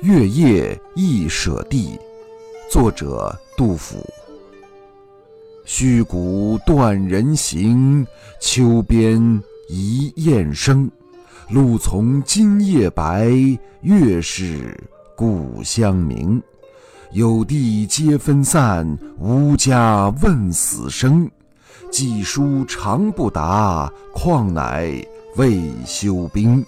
月夜忆舍弟，作者杜甫。虚谷断人行，秋边一雁声。露从今夜白，月是故乡明。有弟皆分散，无家问死生。寄书长不达，况乃未休兵。